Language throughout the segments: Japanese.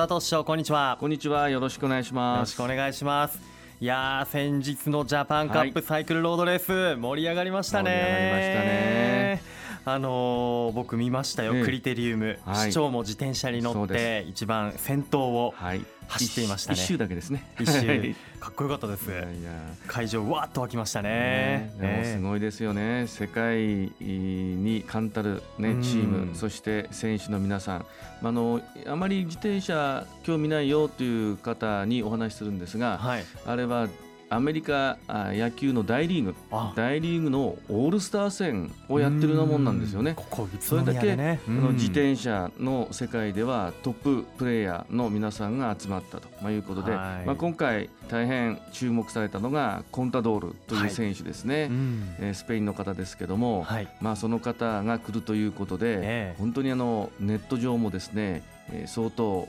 佐藤師匠こんにちは。こんにちはよろしくお願いします。よろしくお願いします。いや先日のジャパンカップサイクルロードレース、盛り上がりましたね。盛り上がりましたねあのー、僕見ましたよ、クリテリウム、はい、市長も自転車に乗って一番先頭を走っていましたね、一周だけですね。一周。かっこよかったです。いや会場わっと沸きましたね、ね、すごいですよね、世界に冠たるねチーム、そして選手の皆さん。あのあまり自転車興味ないよという方にお話しするんですが、はい、あれはアメリカ野球の大リーグ。大リーグのオールスター戦をやってるようなもんなんですよね。それだけ、ね、の自転車の世界ではトッププレーヤーの皆さんが集まったということで、はい、まあ、今回大変注目されたのがコンタドールという選手ですね、はいえー、スペインの方ですけども、はい、まあ、その方が来るということで、えー、本当にあのネット上もですねえー、相当、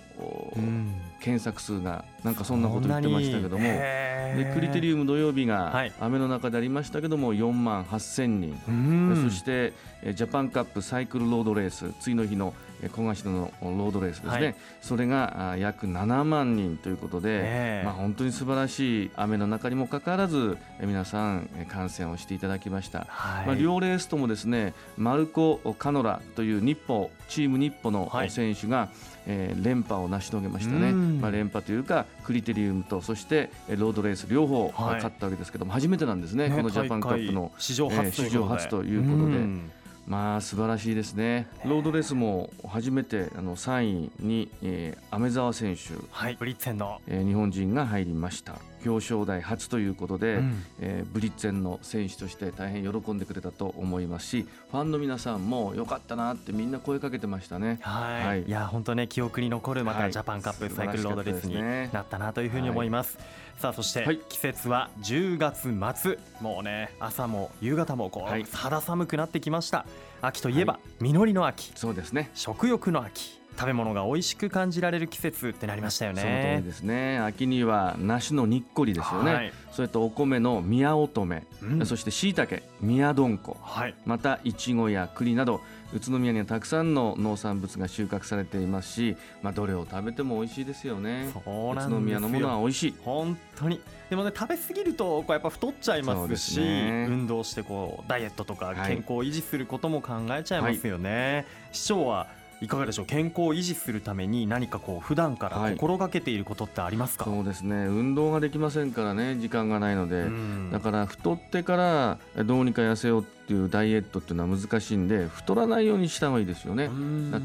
うん、検索数がなんかそんなこと言ってましたけども。でクリテリウム土曜日が雨の中でありましたけども4万8000人、そしてジャパンカップサイクルロードレース次の日の小賀のロードレースですね、はい、それが約7万人ということで、まあ、本当に素晴らしい雨の中にもかかわらず皆さん観戦をしていただきました、はい、まあ、両レースともですねマルコ・カノラという日本チーム日本の選手が、はいえー、連覇を成し遂げましたね、まあ、連覇というかクリテリウムとそしてロードレース両方勝ったわけですけども、初めてなんですね、このジャパンカップの史上初ということで。まあ素晴らしいですね、ロードレースも初めてあの3位に、えー、飴澤選手、はい、ブリッツェンの、えー、日本人が入りました。表彰台初ということで、うん、えー、ブリッツェンの選手として大変喜んでくれたと思いますしファンの皆さんも良かったなってみんな声かけてましたね。はい、はい、いや本当ね記憶に残るまたジャパンカップサイクルロードレースになったなというふうに思います。はい、さあそして、はい、季節は10月末。もうね朝も夕方もこう、肌寒くなってきました。秋といえば、実りの秋。そうですね。食欲の秋食べ物が美味しく感じられる季節ってなりましたよね。その通りですね。秋には梨のにっこりですよね。はい、それとお米の宮乙女、うん、そして椎茸、宮どんこ、はい、またいちごや栗など宇都宮にはたくさんの農産物が収穫されていますし、まあどれを食べても美味しいですよね。そうなん宇都宮のものは美味しい。本当に。でもね食べ過ぎるとこうやっぱ太っちゃいますし、ね、運動してこうダイエットとか健康を維持することも考えちゃいますよね。はい、市長はいかがでしょう？健康を維持するために何かこう普段から心がけていることってありますか、はい、そうですね。運動ができませんからね時間がないので、だから太ってからどうにか痩せようっていうダイエットっていうのは難しいんで太らないようにした方がいいですよね。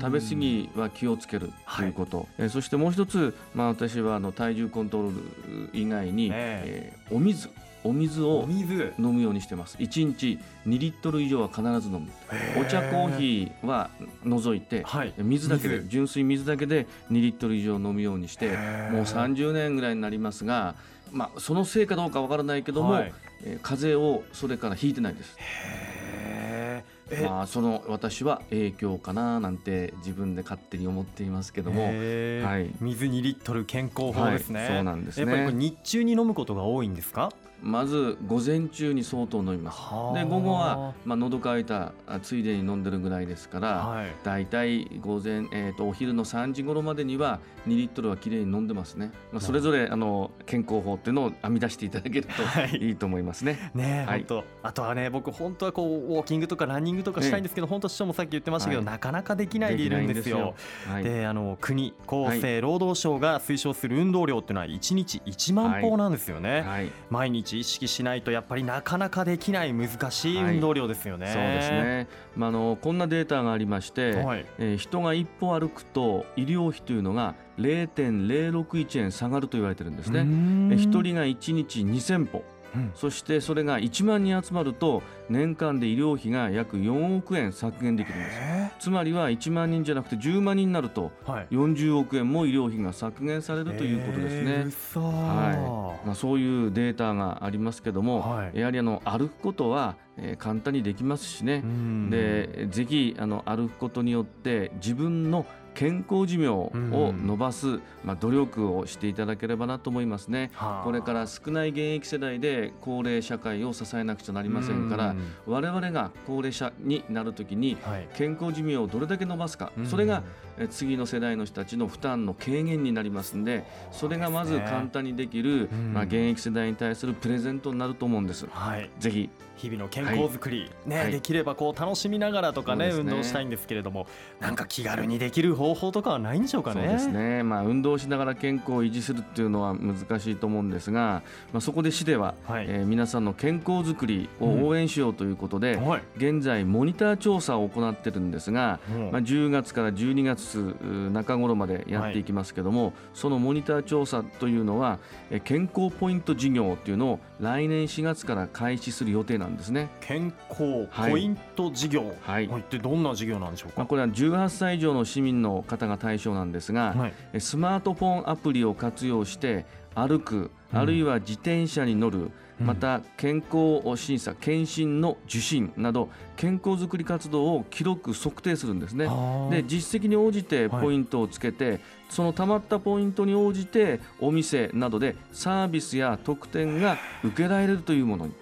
食べ過ぎは気をつけるということ、はい、えそしてもう一つ、まあ、私はあの体重コントロール以外に、えー、お水お水を飲むようにしてます。1日2リットル以上は必ず飲む。お茶コーヒーは除いて、はい、水だけで純粋水だけで2リットル以上飲むようにしてもう30年ぐらいになりますが、まあ、そのせいかどうかわからないけども、はい、えー、風邪をそれからひいてないです。まあ、その私は影響かななんて自分で勝手に思っていますけども、はい、水2リットル健康法ですね、はい、そうなんですね。やっぱり日中に飲むことが多いんですか？まず午前中に相当飲みます。で午後は、まあ、喉乾いたついでに飲んでるぐらいですから、はい、だいたい午前、えーと、お昼の3時頃までには2リットルはきれいに飲んでますね、まあ、それぞれあの健康法っていうのを編み出していただけるとい。いと思いますね。ね、はい、本当。あとはね僕本当はこうウォーキングとかランニングとかしたいんですけど、ね、本当師匠もさっき言ってましたけど、はい、なかなかできないでいるんですよ。で、はい、あの国厚生労働省が推奨する運動量っていうのは1日1万歩なんですよね。毎日意識しないとやっぱりなかなかできない難しい運動量ですよね。はい、そうですね。まああのこんなデータがありまして、はい、えー、人が一歩歩くと医療費というのが0.061円下がると言われてるんですね。一人が1日2000歩そしてそれが1万人集まると年間で医療費が約4億円削減できるんです。つまりは1万人じゃなくて10万人になると40億円も医療費が削減されるということですね、はい。まあ、そういうデータがありますけども、はい、やはりあの歩くことはえー、簡単にできますしね、でぜひあの歩くことによって自分の健康寿命を伸ばす、まあ、努力をしていただければなと思いますね、これから少ない現役世代で高齢社会を支えなくちゃなりませんから我々が高齢者になるときに健康寿命をどれだけ伸ばすか、それが次の世代の人たちの負担の軽減になりますんでそれがまず簡単にできる、まあ、現役世代に対するプレゼントになると思うんです。はい、ぜひ。日々の健康づくり、はい、ね、はい、できればこう楽しみながらとかね、ね、運動したいんですけれどもなんか気軽にできる方法とかはないんでしょうかね。そうですね、まあ、運動しながら健康を維持するっていうのは難しいと思うんですが、まあ、そこで市では、はい、えー、皆さんの健康づくりを応援しようということで、うんはい、現在モニター調査を行ってるんですが、うん、まあ、10月から12月中頃までやっていきますけども、そのモニター調査というのは健康ポイント事業というのを来年4月から開始する予定なんですね。健康ポイント事業、はい、はい、ってどんな事業なんでしょうか、まあ、これは18歳以上の市民の方が対象なんですが、はい、スマートフォンアプリを活用して歩く、あるいは自転車に乗る、うん、また健康審査、検診の受診など健康づくり活動を記録、測定するんですね。で実績に応じてポイントをつけて、はい、そのたまったポイントに応じてお店などでサービスや特典が受けられるというものに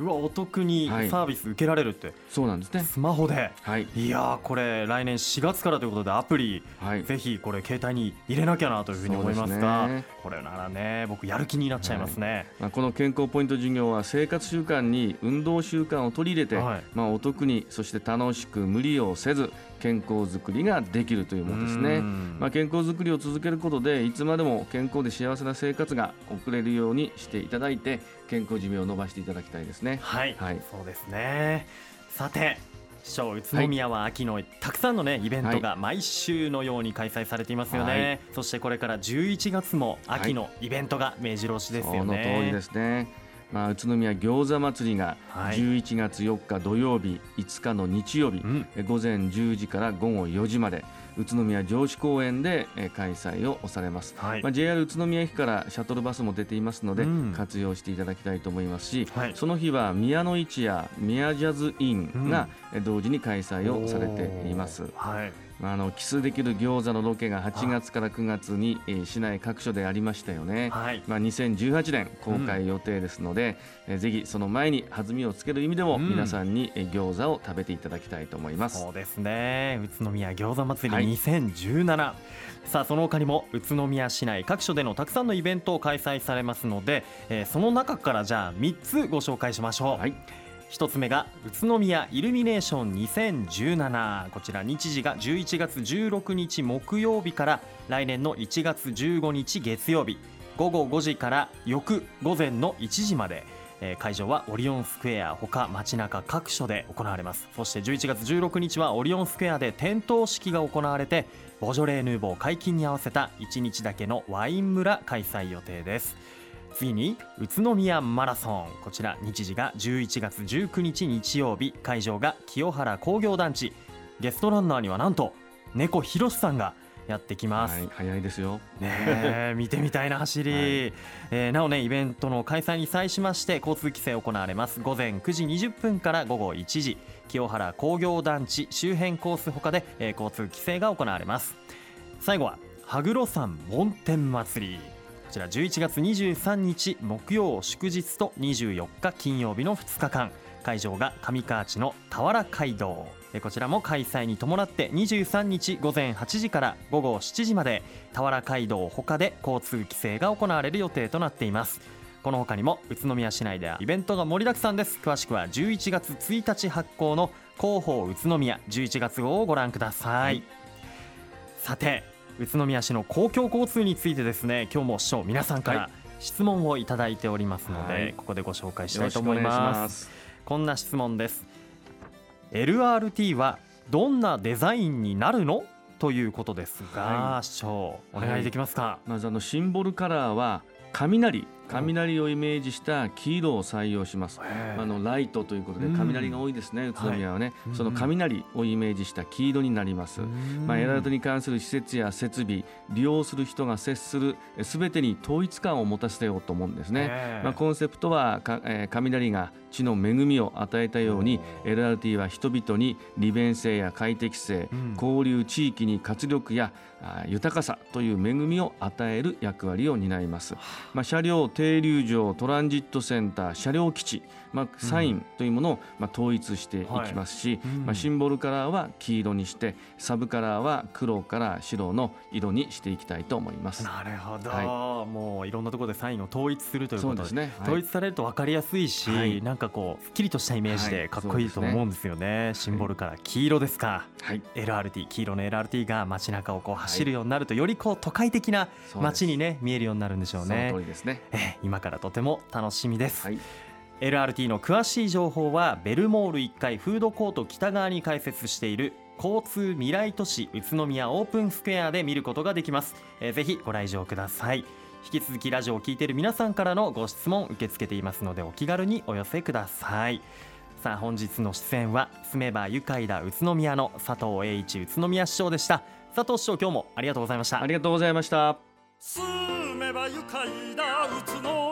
うわお得にサービス受けられるって、はい、そうなんですね。スマホで、はい、いやこれ来年4月からということでアプリ、はい、ぜひこれ携帯に入れなきゃなというふうに思いますが、ね、これならね僕やる気になっちゃいますね、はい、まあ、この健康ポイント事業は生活習慣に運動習慣を取り入れて、まあ、お得にそして楽しく無理をせず健康づくりができるというものですね、まあ、健康づくりを続けることでいつまでも健康で幸せな生活が送れるようにしていただいて健康寿命を伸ばしていただきたいですね。はい、はい、そうですね。さて市長宇都宮は秋のたくさんのねイベントが毎週のように開催されていますよね、はい、そしてこれから11月も秋のイベントが目白押しですよね、その通りですねまあ、宇都宮餃子祭りが11月4日土曜日、5日の日曜日、うん、午前10時から午後4時まで宇都宮城址公園で開催をされます、はい、まあ、JR 宇都宮駅からシャトルバスも出ていますので、うん、活用していただきたいと思います。し、はい、その日は宮の市や宮ジャズインが同時に開催をされています。はいあの奇数できる餃子のロケが8月から9月に、えー、市内各所でありましたよね、はい、まあ、2018年公開予定ですので、うん、えー、ぜひその前に弾みをつける意味でも、皆さんに、えー、餃子を食べていただきたいと思います。そうですね。宇都宮餃子祭り2017、はい、さあその他にも宇都宮市内各所でのたくさんのイベントを開催されますので、えー、その中からじゃあ3つご紹介しましょう。はい一つ目が宇都宮イルミネーション2017こちら日時が11月16日木曜日から来年の1月15日月曜日。午後5時から翌午前の1時まで会場はオリオンスクエアほか街中各所で行われます。そして11月16日はオリオンスクエアで点灯式が行われてボジョレーヌーボー解禁に合わせた1日だけのワイン村開催予定です。次に宇都宮マラソンこちら日時が11月19日日曜日。会場が清原工業団地。ゲストランナーにはなんと猫ひろしさんがやってきます、はい、早いですよ。ね 見てみたいな走り、はい、えー、なおねイベントの開催に際しまして交通規制行われます。午前9時20分から午後1時。清原工業団地周辺コースほかで、えー、交通規制が行われます。最後は羽黒山門天祭りちら11月23日木曜祝日と24日金曜日の2日間。会場が上河内の俵街道。こちらも開催に伴って23日午前8時から午後7時まで俵街道ほかで交通規制が行われる予定となっています。この他にも宇都宮市内ではイベントが盛りだくさんです。詳しくは11月1日発行の広報宇都宮11月号をご覧ください、はい、さて宇都宮市の公共交通についてですね今日も市長皆さんから質問をいただいておりますので、はい、ここでご紹介したいと思います。こんな質問です。LRT はどんなデザインになるの？ということですが、はい、市長お願いできますか、はい、まずあのシンボルカラーは雷雷をイメージした黄色を採用します、あのライトということで雷が多いですね、宇都宮はね、はい、その雷をイメージした黄色になります、まあ、エラートに関する施設や設備利用する人が接するすべてに統一感を持たせようと思うんですね、まあ、コンセプトはか、えー、雷が地の恵みを与えたように LRT は人々に利便性や快適性、うん、交流地域に活力や豊かさという恵みを与える役割を担います、まあ、車両停留場トランジットセンター車両基地、まあ、サインというものをまあ統一していきますし、はい。うん、まあ、シンボルカラーは黄色にしてサブカラーは黒から白の色にしていきたいと思います。なるほど、はい、もういろんなところでサインを統一するということで。すね、はい、統一されると分かりやすいし、はい、なんかこうすっきりとしたイメージでかっこいいと思うんですよね,、シンボルカラー黄色ですか、はい、LRT 黄色の LRT が街中をこう走るようになるとよりこう都会的な街にね見えるようになるんでしょうね。その通りですね、え今からとても楽しみです、はい。LRT の詳しい情報はベルモール1階フードコート北側に開設している交通未来都市宇都宮オープンスクエアで見ることができます、えー、ぜひご来場ください。引き続きラジオを聞いている皆さんからのご質問受け付けていますのでお気軽にお寄せください。さあ本日の出演は住めば愉快だ宇都宮の佐藤栄一宇都宮市長でした。佐藤市長今日もありがとうございました。ありがとうございました住めば愉快だ。宇都